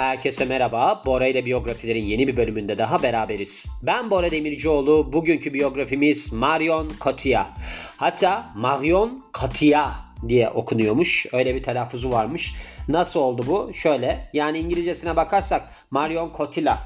Herkese merhaba. Bora ile biyografilerin yeni bir bölümünde daha beraberiz. Ben Bora Demircioğlu. Bugünkü biyografimiz Marion Cotillard. Hatta Marion Cotillard diye okunuyormuş. Öyle bir telaffuzu varmış. Nasıl oldu bu? Şöyle. Yani İngilizcesine bakarsak Marion Cotillard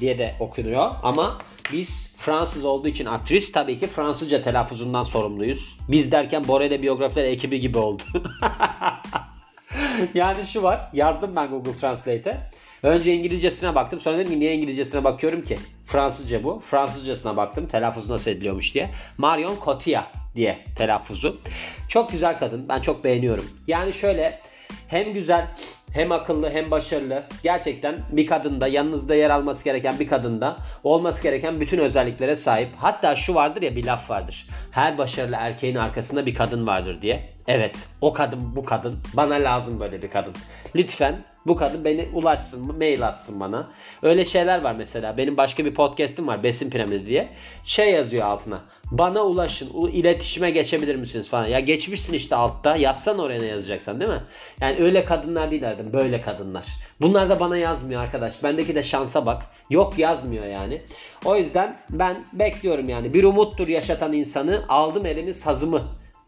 diye de okunuyor ama biz Fransız olduğu için aktris tabii ki Fransızca telaffuzundan sorumluyuz. Biz derken Bora ile biyografiler ekibi gibi oldu. yani şu var. Yazdım ben Google Translate'e. Önce İngilizcesine baktım. Sonra dedim ki niye İngilizcesine bakıyorum ki? Fransızca bu. Fransızcasına baktım. Telaffuzu nasıl ediliyormuş diye. Marion Cotillard diye telaffuzu. Çok güzel kadın. Ben çok beğeniyorum. Yani şöyle hem güzel hem akıllı hem başarılı. Gerçekten bir kadında yanınızda yer alması gereken bir kadında olması gereken bütün özelliklere sahip. Hatta şu vardır ya bir laf vardır. Her başarılı erkeğin arkasında bir kadın vardır diye. Evet o kadın bu kadın. Bana lazım böyle bir kadın. Lütfen bu kadın beni ulaşsın, mail atsın bana. Öyle şeyler var mesela. Benim başka bir podcast'im var Besin Piramidi diye. Şey yazıyor altına. Bana ulaşın, iletişime geçebilir misiniz falan. Ya geçmişsin işte altta. Yazsan oraya ne yazacaksan değil mi? Yani öyle kadınlar değil aradım. Böyle kadınlar. Bunlar da bana yazmıyor arkadaş. Bendeki de şansa bak. Yok yazmıyor yani. O yüzden ben bekliyorum yani. Bir umuttur yaşatan insanı. Aldım elimi sazımı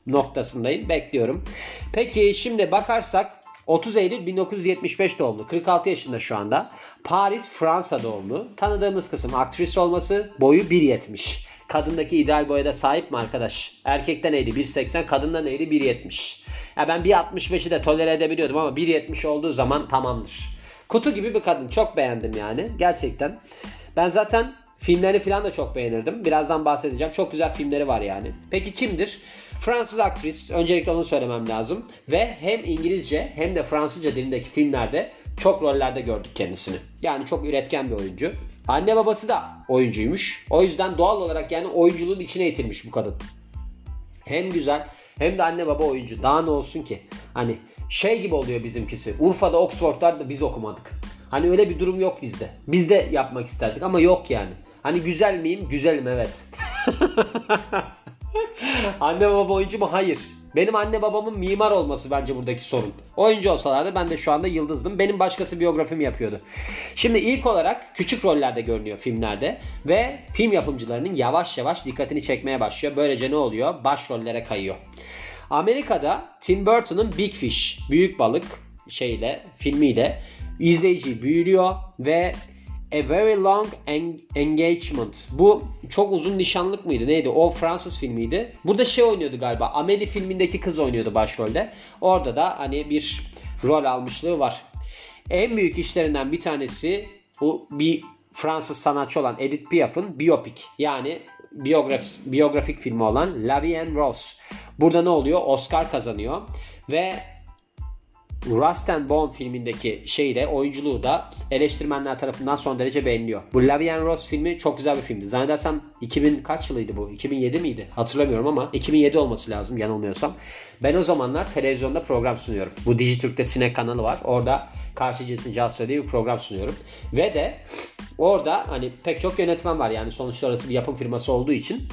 noktasındayım. Bekliyorum. Peki şimdi bakarsak 30 Eylül 1975 doğumlu. 46 yaşında şu anda. Paris, Fransa doğumlu. Tanıdığımız kısım aktris olması. Boyu 1.70. Kadındaki ideal boya da sahip mi arkadaş? Erkekte neydi? 1.80. Kadında neydi? 1.70. Ya ben 1.65'i de tolere edebiliyordum ama 1.70 olduğu zaman tamamdır. Kutu gibi bir kadın. Çok beğendim yani. Gerçekten. Ben zaten filmlerini falan da çok beğenirdim. Birazdan bahsedeceğim. Çok güzel filmleri var yani. Peki kimdir? Fransız aktris. Öncelikle onu söylemem lazım. Ve hem İngilizce hem de Fransızca dilindeki filmlerde çok rollerde gördük kendisini. Yani çok üretken bir oyuncu. Anne babası da oyuncuymuş. O yüzden doğal olarak yani oyunculuğun içine itilmiş bu kadın. Hem güzel hem de anne baba oyuncu. Daha ne olsun ki? Hani şey gibi oluyor bizimkisi. Urfa'da Oxford'da da biz okumadık. Hani öyle bir durum yok bizde. Biz de yapmak isterdik ama yok yani. Hani güzel miyim? Güzelim evet. anne baba oyuncu mu? Hayır. Benim anne babamın mimar olması bence buradaki sorun. Oyuncu olsalardı ben de şu anda yıldızdım. Benim başkası biyografimi yapıyordu. Şimdi ilk olarak küçük rollerde görünüyor filmlerde ve film yapımcılarının yavaş yavaş dikkatini çekmeye başlıyor. Böylece ne oluyor? Başrollere kayıyor. Amerika'da Tim Burton'ın Big Fish, Büyük Balık şeyle, filmiyle izleyiciyi büyülüyor ve A Very Long Engagement. Bu çok uzun nişanlık mıydı? Neydi? O Fransız filmiydi. Burada şey oynuyordu galiba. Amelie filmindeki kız oynuyordu başrolde. Orada da hani bir rol almışlığı var. En büyük işlerinden bir tanesi bu bir Fransız sanatçı olan Edith Piaf'ın biyopik yani biyograf, biyografik filmi olan La Vie en Rose. Burada ne oluyor? Oscar kazanıyor ve Rust and Bone filmindeki şeyi de oyunculuğu da eleştirmenler tarafından son derece beğeniliyor. Bu Lavian Ross filmi çok güzel bir filmdi. Zannedersem 2000 kaç yılıydı bu? 2007 miydi? Hatırlamıyorum ama 2007 olması lazım yanılmıyorsam. Ben o zamanlar televizyonda program sunuyorum. Bu Dijitürk'te Sinek kanalı var. Orada Karşı Cinsin Casusu diye bir program sunuyorum. Ve de orada hani pek çok yönetmen var yani sonuçta orası bir yapım firması olduğu için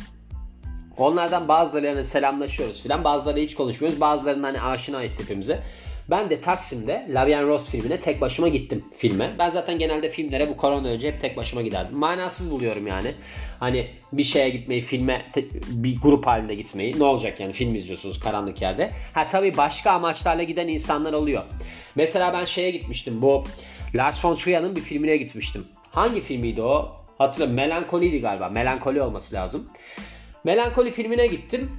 Onlardan bazılarıyla selamlaşıyoruz filan. Bazıları hiç konuşmuyoruz. Bazılarından hani aşinayız tipimize. Ben de Taksim'de Lavian Ross filmine tek başıma gittim filme. Ben zaten genelde filmlere bu korona önce hep tek başıma giderdim. Manasız buluyorum yani. Hani bir şeye gitmeyi, filme bir grup halinde gitmeyi. Ne olacak yani film izliyorsunuz karanlık yerde. Ha tabii başka amaçlarla giden insanlar oluyor. Mesela ben şeye gitmiştim. Bu Lars von Trier'ın bir filmine gitmiştim. Hangi filmiydi o? Hatırlamıyorum. Melankoliydi galiba. Melankoli olması lazım. Melankoli filmine gittim.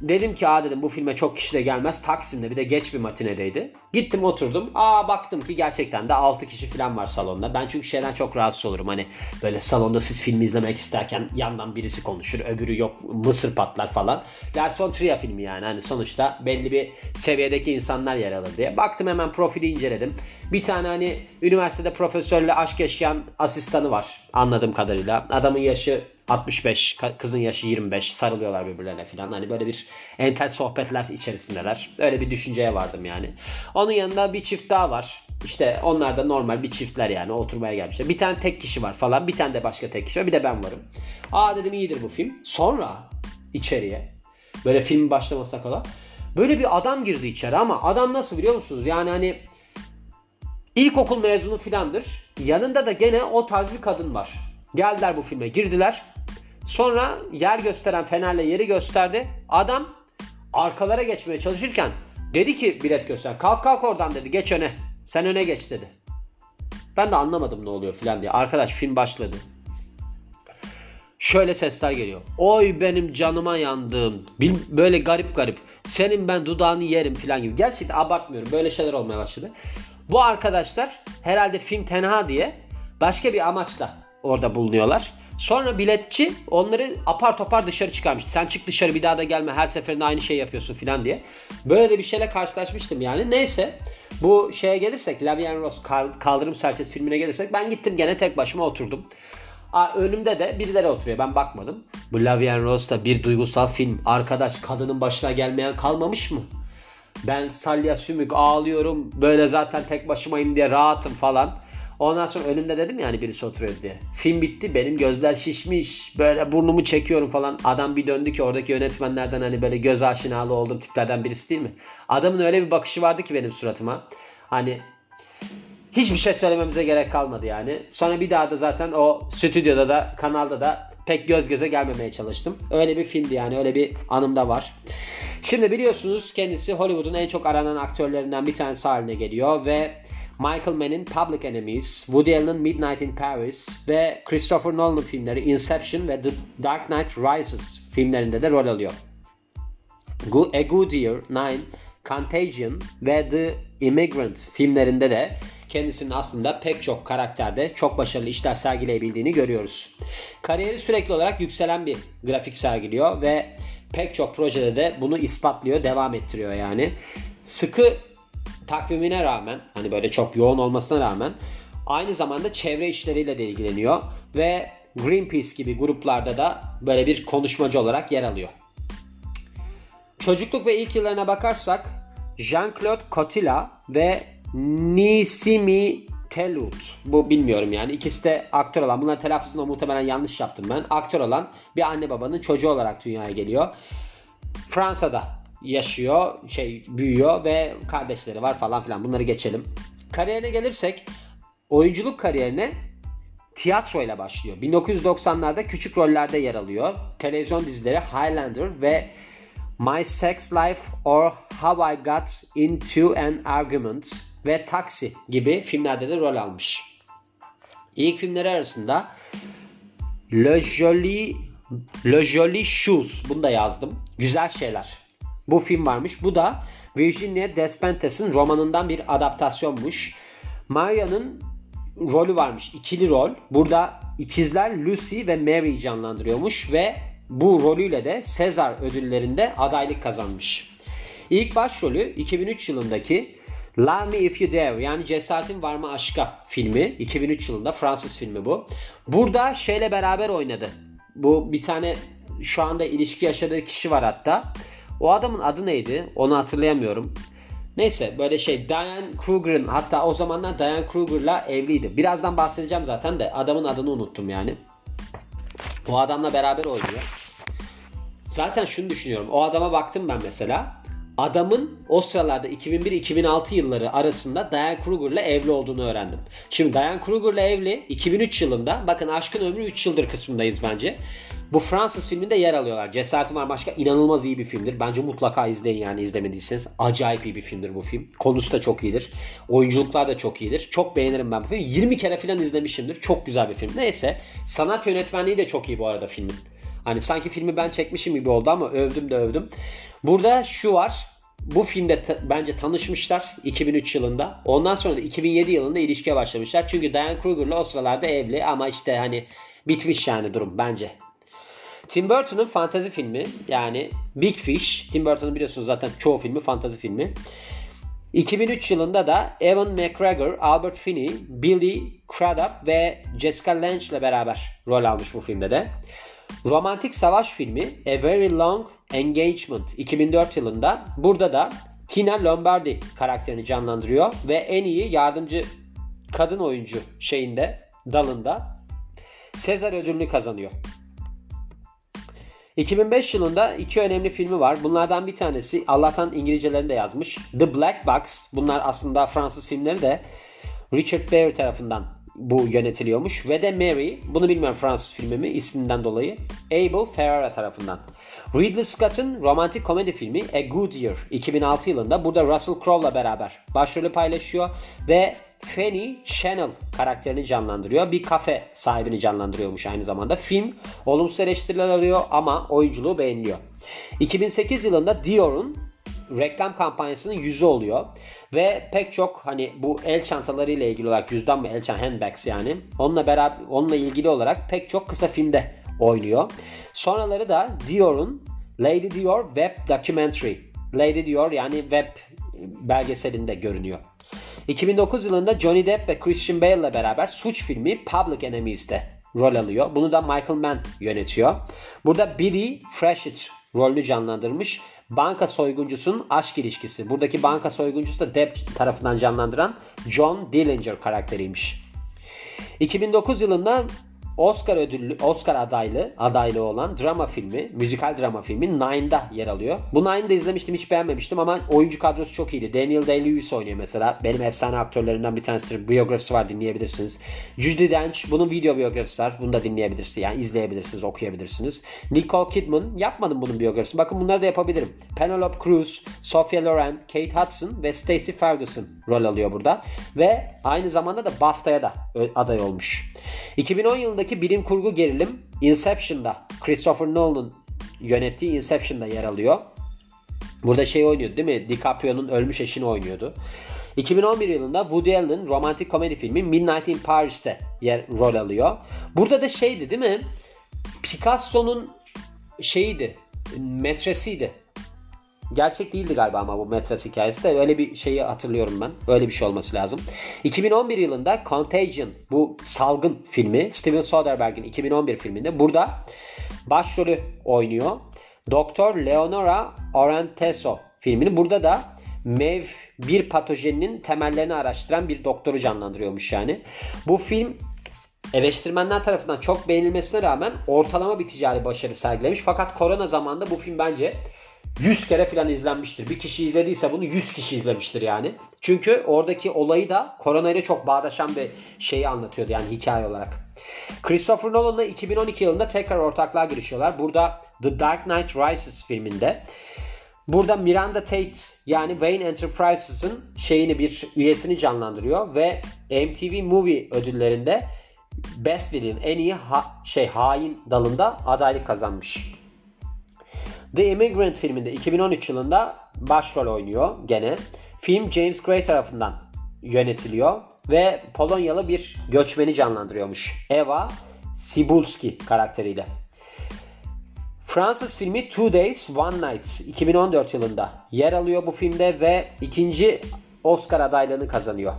Dedim ki aa dedim bu filme çok kişi de gelmez. Taksim'de bir de geç bir matinedeydi. Gittim oturdum. Aa baktım ki gerçekten de 6 kişi falan var salonda. Ben çünkü şeyden çok rahatsız olurum. Hani böyle salonda siz film izlemek isterken yandan birisi konuşur. Öbürü yok mısır patlar falan. Lars von Trier filmi yani. Hani sonuçta belli bir seviyedeki insanlar yer alır diye. Baktım hemen profili inceledim. Bir tane hani üniversitede profesörle aşk yaşayan asistanı var. Anladığım kadarıyla. Adamın yaşı 65, kızın yaşı 25 sarılıyorlar birbirlerine falan. Hani böyle bir entel sohbetler içerisindeler. Öyle bir düşünceye vardım yani. Onun yanında bir çift daha var. İşte onlar da normal bir çiftler yani oturmaya gelmişler. Bir tane tek kişi var falan. Bir tane de başka tek kişi var. Bir de ben varım. Aa dedim iyidir bu film. Sonra içeriye böyle film başlamasına kadar böyle bir adam girdi içeri ama adam nasıl biliyor musunuz? Yani hani İlkokul mezunu filandır. Yanında da gene o tarz bir kadın var. Geldiler bu filme girdiler. Sonra yer gösteren fenerle yeri gösterdi. Adam arkalara geçmeye çalışırken dedi ki bilet göster. Kalk kalk oradan dedi geç öne. Sen öne geç dedi. Ben de anlamadım ne oluyor filan diye. Arkadaş film başladı. Şöyle sesler geliyor. Oy benim canıma yandığım. Böyle garip garip. Senin ben dudağını yerim filan gibi. Gerçekten abartmıyorum. Böyle şeyler olmaya başladı. Bu arkadaşlar herhalde film tenha diye başka bir amaçla orada bulunuyorlar. Sonra biletçi onları apar topar dışarı çıkarmış. Sen çık dışarı bir daha da gelme her seferinde aynı şey yapıyorsun filan diye. Böyle de bir şeyle karşılaşmıştım yani. Neyse bu şeye gelirsek Lavian Ross Kaldırım Serçesi filmine gelirsek ben gittim gene tek başıma oturdum. Aa, önümde de birileri oturuyor ben bakmadım. Bu Lavian Rose da bir duygusal film. Arkadaş kadının başına gelmeyen kalmamış mı? Ben salya sümük ağlıyorum böyle zaten tek başımayım diye rahatım falan. Ondan sonra önümde dedim yani birisi oturuyor diye. Film bitti benim gözler şişmiş. Böyle burnumu çekiyorum falan. Adam bir döndü ki oradaki yönetmenlerden hani böyle göz aşinalı olduğum tiplerden birisi değil mi? Adamın öyle bir bakışı vardı ki benim suratıma. Hani hiçbir şey söylememize gerek kalmadı yani. Sonra bir daha da zaten o stüdyoda da kanalda da pek göz göze gelmemeye çalıştım. Öyle bir filmdi yani öyle bir anım da var. Şimdi biliyorsunuz kendisi Hollywood'un en çok aranan aktörlerinden bir tanesi haline geliyor ve Michael Mann'in Public Enemies, Woody Allen'ın Midnight in Paris ve Christopher Nolan'ın filmleri Inception ve The Dark Knight Rises filmlerinde de rol alıyor. A Good Year, Nine, Contagion ve The Immigrant filmlerinde de kendisinin aslında pek çok karakterde çok başarılı işler sergileyebildiğini görüyoruz. Kariyeri sürekli olarak yükselen bir grafik sergiliyor ve pek çok projede de bunu ispatlıyor, devam ettiriyor yani. Sıkı takvimine rağmen hani böyle çok yoğun olmasına rağmen aynı zamanda çevre işleriyle de ilgileniyor ve Greenpeace gibi gruplarda da böyle bir konuşmacı olarak yer alıyor. Çocukluk ve ilk yıllarına bakarsak Jean-Claude Cotilla ve Nisimi Telut. Bu bilmiyorum yani. İkisi de aktör olan. Bunların telaffuzunu muhtemelen yanlış yaptım ben. Aktör olan bir anne babanın çocuğu olarak dünyaya geliyor. Fransa'da yaşıyor, şey büyüyor ve kardeşleri var falan filan. Bunları geçelim. Kariyerine gelirsek oyunculuk kariyerine tiyatroyla başlıyor. 1990'larda küçük rollerde yer alıyor. Televizyon dizileri Highlander ve My Sex Life or How I Got Into an Argument ve Taxi gibi filmlerde de rol almış. İlk filmleri arasında Le Joli Le Joli Shoes bunu da yazdım. Güzel şeyler. Bu film varmış. Bu da Virginia Despentes'in romanından bir adaptasyonmuş. Maria'nın rolü varmış. İkili rol. Burada ikizler Lucy ve Mary canlandırıyormuş ve bu rolüyle de Sezar ödüllerinde adaylık kazanmış. İlk başrolü 2003 yılındaki Love Me If You Dare yani Cesaretin Var mı Aşka filmi 2003 yılında Fransız filmi bu. Burada şeyle beraber oynadı. Bu bir tane şu anda ilişki yaşadığı kişi var hatta. O adamın adı neydi? Onu hatırlayamıyorum. Neyse böyle şey Diane Kruger'ın hatta o zamanlar Diane Kruger'la evliydi. Birazdan bahsedeceğim zaten de adamın adını unuttum yani. O adamla beraber oynuyor. Zaten şunu düşünüyorum. O adama baktım ben mesela. Adamın o sıralarda 2001-2006 yılları arasında Diane Kruger'la evli olduğunu öğrendim. Şimdi Diane Kruger'la evli 2003 yılında bakın Aşkın Ömrü 3 yıldır kısmındayız bence. Bu Fransız filminde yer alıyorlar. Cesaretim var başka inanılmaz iyi bir filmdir. Bence mutlaka izleyin yani izlemediyseniz. Acayip iyi bir filmdir bu film. Konusu da çok iyidir. Oyunculuklar da çok iyidir. Çok beğenirim ben bu filmi. 20 kere falan izlemişimdir. Çok güzel bir film. Neyse. Sanat yönetmenliği de çok iyi bu arada filmin. Hani sanki filmi ben çekmişim gibi oldu ama övdüm de övdüm. Burada şu var. Bu filmde ta- bence tanışmışlar 2003 yılında. Ondan sonra da 2007 yılında ilişkiye başlamışlar. Çünkü Diane Kruger'la o sıralarda evli ama işte hani bitmiş yani durum bence. Tim Burton'ın fantazi filmi yani Big Fish. Tim Burton'ın biliyorsunuz zaten çoğu filmi fantazi filmi. 2003 yılında da Evan McGregor, Albert Finney, Billy Crudup ve Jessica Lange ile beraber rol almış bu filmde de. Romantik savaş filmi A Very Long Engagement 2004 yılında burada da Tina Lombardi karakterini canlandırıyor ve en iyi yardımcı kadın oyuncu şeyinde dalında Sezar ödülünü kazanıyor. 2005 yılında iki önemli filmi var. Bunlardan bir tanesi Allah'tan İngilizcelerini de yazmış. The Black Box. Bunlar aslında Fransız filmleri de. Richard Berry tarafından bu yönetiliyormuş. Ve de Mary, bunu bilmiyorum Fransız filmi mi isminden dolayı, Abel Ferrara tarafından. Ridley Scott'ın romantik komedi filmi A Good Year 2006 yılında burada Russell Crowe'la beraber başrolü paylaşıyor ve Fanny Channel karakterini canlandırıyor. Bir kafe sahibini canlandırıyormuş aynı zamanda. Film olumsuz eleştiriler alıyor ama oyunculuğu beğeniliyor. 2008 yılında Dior'un reklam kampanyasının yüzü oluyor. Ve pek çok hani bu el çantaları ile ilgili olarak cüzdan mı el çanta handbags yani onunla beraber onunla ilgili olarak pek çok kısa filmde oynuyor. Sonraları da Dior'un Lady Dior Web Documentary. Lady Dior yani web belgeselinde görünüyor. 2009 yılında Johnny Depp ve Christian Bale ile beraber suç filmi Public Enemies'te rol alıyor. Bunu da Michael Mann yönetiyor. Burada Billy Freshett rolünü canlandırmış. Banka soyguncusunun aşk ilişkisi. Buradaki banka soyguncusu da Depp tarafından canlandıran John Dillinger karakteriymiş. 2009 yılında Oscar ödüllü, Oscar adaylı, adaylı olan drama filmi, müzikal drama filmi Nine'da yer alıyor. Bu Nine'da izlemiştim hiç beğenmemiştim ama oyuncu kadrosu çok iyiydi. Daniel Day-Lewis oynuyor mesela. Benim efsane aktörlerinden bir tanesidir. Biyografisi var dinleyebilirsiniz. Judi Dench bunun video biyografisi var. Bunu da dinleyebilirsiniz. Yani izleyebilirsiniz, okuyabilirsiniz. Nicole Kidman yapmadım bunun biyografisini. Bakın bunları da yapabilirim. Penelope Cruz, Sophia Loren, Kate Hudson ve Stacey Ferguson rol alıyor burada. Ve aynı zamanda da BAFTA'ya da aday olmuş. 2010 yılındaki bilim kurgu gerilim Inception'da Christopher Nolan'ın yönettiği Inception'da yer alıyor. Burada şey oynuyordu değil mi? DiCaprio'nun ölmüş eşini oynuyordu. 2011 yılında Woody Allen'ın romantik komedi filmi Midnight in Paris'te yer rol alıyor. Burada da şeydi değil mi? Picasso'nun şeyiydi, metresiydi. Gerçek değildi galiba ama bu Metras hikayesi de öyle bir şeyi hatırlıyorum ben. Öyle bir şey olması lazım. 2011 yılında Contagion bu salgın filmi Steven Soderbergh'in 2011 filminde burada başrolü oynuyor. Doktor Leonora Oranteso filmini burada da MEV bir patojeninin temellerini araştıran bir doktoru canlandırıyormuş yani. Bu film eleştirmenler tarafından çok beğenilmesine rağmen ortalama bir ticari başarı sergilemiş. Fakat korona zamanında bu film bence 100 kere falan izlenmiştir. Bir kişi izlediyse bunu 100 kişi izlemiştir yani. Çünkü oradaki olayı da korona ile çok bağdaşan bir şeyi anlatıyordu yani hikaye olarak. Christopher Nolan'la 2012 yılında tekrar ortaklığa girişiyorlar. Burada The Dark Knight Rises filminde Burada Miranda Tate yani Wayne Enterprises'ın şeyini bir üyesini canlandırıyor ve MTV Movie ödüllerinde Best Villain en iyi ha- şey hain dalında adaylık kazanmış. The Immigrant filminde 2013 yılında başrol oynuyor gene. Film James Gray tarafından yönetiliyor ve Polonyalı bir göçmeni canlandırıyormuş. Eva Sibulski karakteriyle. Fransız filmi Two Days One Night 2014 yılında yer alıyor bu filmde ve ikinci Oscar adaylığını kazanıyor.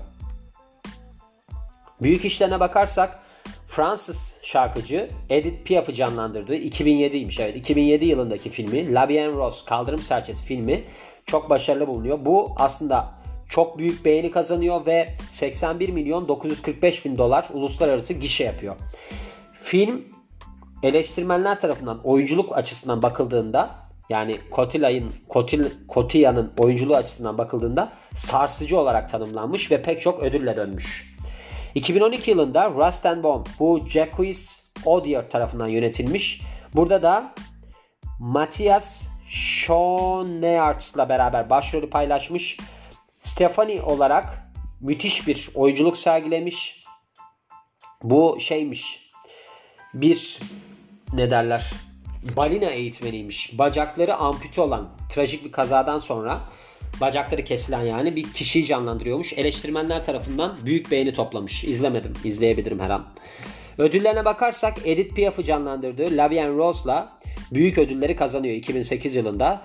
Büyük işlerine bakarsak Fransız şarkıcı Edith Piaf'ı canlandırdığı 2007'ymiş evet 2007 yılındaki filmi La Vie en Rose Kaldırım Serçesi filmi çok başarılı bulunuyor. Bu aslında çok büyük beğeni kazanıyor ve 81 milyon 945 bin dolar uluslararası gişe yapıyor. Film eleştirmenler tarafından oyunculuk açısından bakıldığında yani Cotillay'ın Cotil, Cotilla'nın oyunculuğu açısından bakıldığında sarsıcı olarak tanımlanmış ve pek çok ödülle dönmüş. 2012 yılında Rust and Bone bu Jacques Odier tarafından yönetilmiş. Burada da Matthias Schoenaerts'la beraber başrolü paylaşmış. Stephanie olarak müthiş bir oyunculuk sergilemiş. Bu şeymiş. Bir ne derler? Balina eğitmeniymiş. Bacakları ampute olan trajik bir kazadan sonra bacakları kesilen yani bir kişiyi canlandırıyormuş. Eleştirmenler tarafından büyük beğeni toplamış. İzlemedim. İzleyebilirim her an. Ödüllerine bakarsak Edith Piaf'ı canlandırdığı Lavian Rose'la büyük ödülleri kazanıyor 2008 yılında.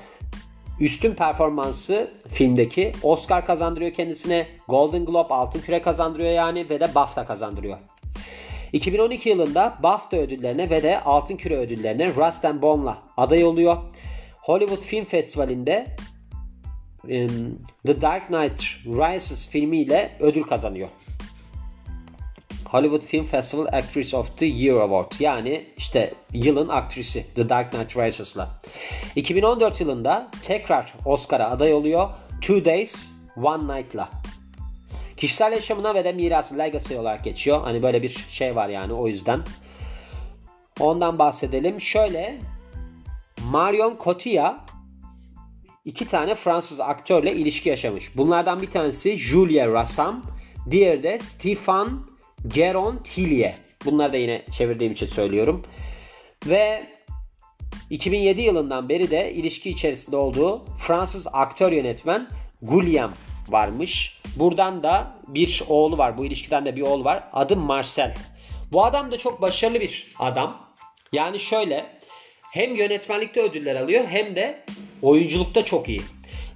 Üstün performansı filmdeki Oscar kazandırıyor kendisine. Golden Globe altın küre kazandırıyor yani ve de BAFTA kazandırıyor. 2012 yılında BAFTA ödüllerine ve de Altın Küre ödüllerine Rust and Bone'la aday oluyor. Hollywood Film Festivali'nde The Dark Knight Rises filmiyle ödül kazanıyor. Hollywood Film Festival Actress of the Year Award yani işte yılın aktrisi The Dark Knight Rises'la. 2014 yılında tekrar Oscar'a aday oluyor Two Days One Night'la. Kişisel yaşamına ve de mirası legacy olarak geçiyor. Hani böyle bir şey var yani o yüzden. Ondan bahsedelim. Şöyle Marion Cotillard iki tane Fransız aktörle ilişki yaşamış. Bunlardan bir tanesi Julia Rassam, diğeri de Stefan Geron Tillier. Bunları da yine çevirdiğim için söylüyorum. Ve 2007 yılından beri de ilişki içerisinde olduğu Fransız aktör yönetmen Guillaume varmış. Buradan da bir oğlu var. Bu ilişkiden de bir oğlu var. Adı Marcel. Bu adam da çok başarılı bir adam. Yani şöyle hem yönetmenlikte ödüller alıyor hem de oyunculukta çok iyi.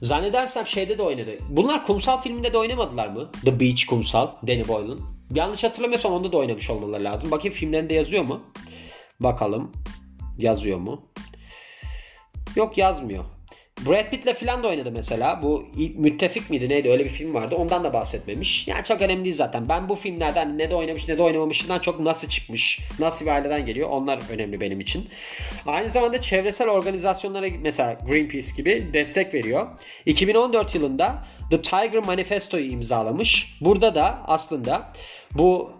Zannedersem şeyde de oynadı. Bunlar kumsal filminde de oynamadılar mı? The Beach kumsal. Danny Boyle'ın. Yanlış hatırlamıyorsam onda da oynamış olmaları lazım. Bakayım filmlerinde yazıyor mu? Bakalım. Yazıyor mu? Yok yazmıyor. Brad Pitt'le falan da oynadı mesela. Bu Müttefik miydi neydi öyle bir film vardı. Ondan da bahsetmemiş. Yani çok önemli değil zaten. Ben bu filmlerden ne de oynamış ne de oynamamışından çok nasıl çıkmış, nasıl bir aileden geliyor onlar önemli benim için. Aynı zamanda çevresel organizasyonlara mesela Greenpeace gibi destek veriyor. 2014 yılında The Tiger Manifesto'yu imzalamış. Burada da aslında bu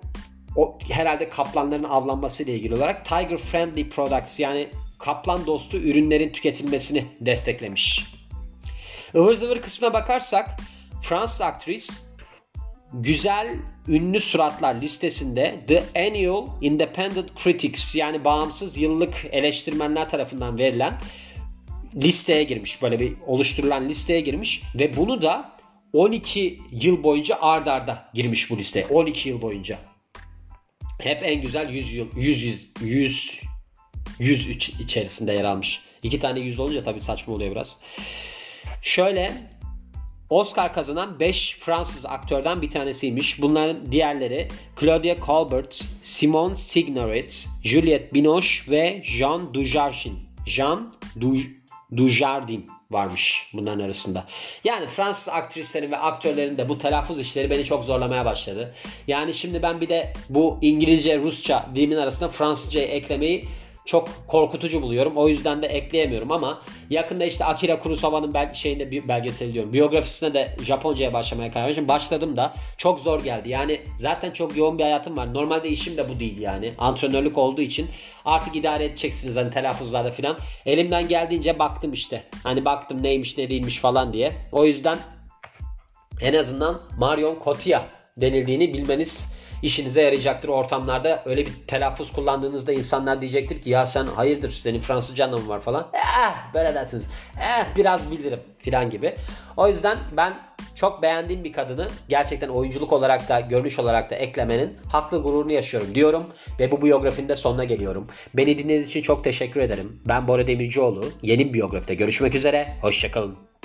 o, herhalde kaplanların avlanması ile ilgili olarak Tiger Friendly Products yani kaplan dostu ürünlerin tüketilmesini desteklemiş. Ivır zıvır kısmına bakarsak Fransız aktris güzel ünlü suratlar listesinde The Annual Independent Critics yani bağımsız yıllık eleştirmenler tarafından verilen listeye girmiş. Böyle bir oluşturulan listeye girmiş ve bunu da 12 yıl boyunca ard arda girmiş bu liste. 12 yıl boyunca. Hep en güzel 100 yıl 100 100 100 100 içerisinde yer almış. İki tane 100 olunca tabii saçma oluyor biraz. Şöyle Oscar kazanan 5 Fransız aktörden bir tanesiymiş. Bunların diğerleri Claudia Colbert, Simon Signoret, Juliette Binoche ve Jean Dujardin. Jean Dujardin varmış bunların arasında. Yani Fransız aktrislerin ve aktörlerin de bu telaffuz işleri beni çok zorlamaya başladı. Yani şimdi ben bir de bu İngilizce, Rusça dilimin arasında Fransızcayı eklemeyi çok korkutucu buluyorum. O yüzden de ekleyemiyorum ama yakında işte Akira Kurosawa'nın bel şeyinde bir belgeseli diyorum. Biyografisine de Japonca'ya başlamaya karar verdim. Başladım da çok zor geldi. Yani zaten çok yoğun bir hayatım var. Normalde işim de bu değil yani. Antrenörlük olduğu için artık idare edeceksiniz hani telaffuzlarda falan. Elimden geldiğince baktım işte. Hani baktım neymiş ne değilmiş falan diye. O yüzden en azından Marion Cotillard denildiğini bilmeniz işinize yarayacaktır ortamlarda. Öyle bir telaffuz kullandığınızda insanlar diyecektir ki ya sen hayırdır senin Fransızca anlamı var falan. Eh böyle dersiniz. Eh biraz bilirim filan gibi. O yüzden ben çok beğendiğim bir kadını gerçekten oyunculuk olarak da görünüş olarak da eklemenin haklı gururunu yaşıyorum diyorum ve bu biyografinin de sonuna geliyorum. Beni dinlediğiniz için çok teşekkür ederim. Ben Bora Demircioğlu. Yeni bir biyografide görüşmek üzere. Hoşçakalın.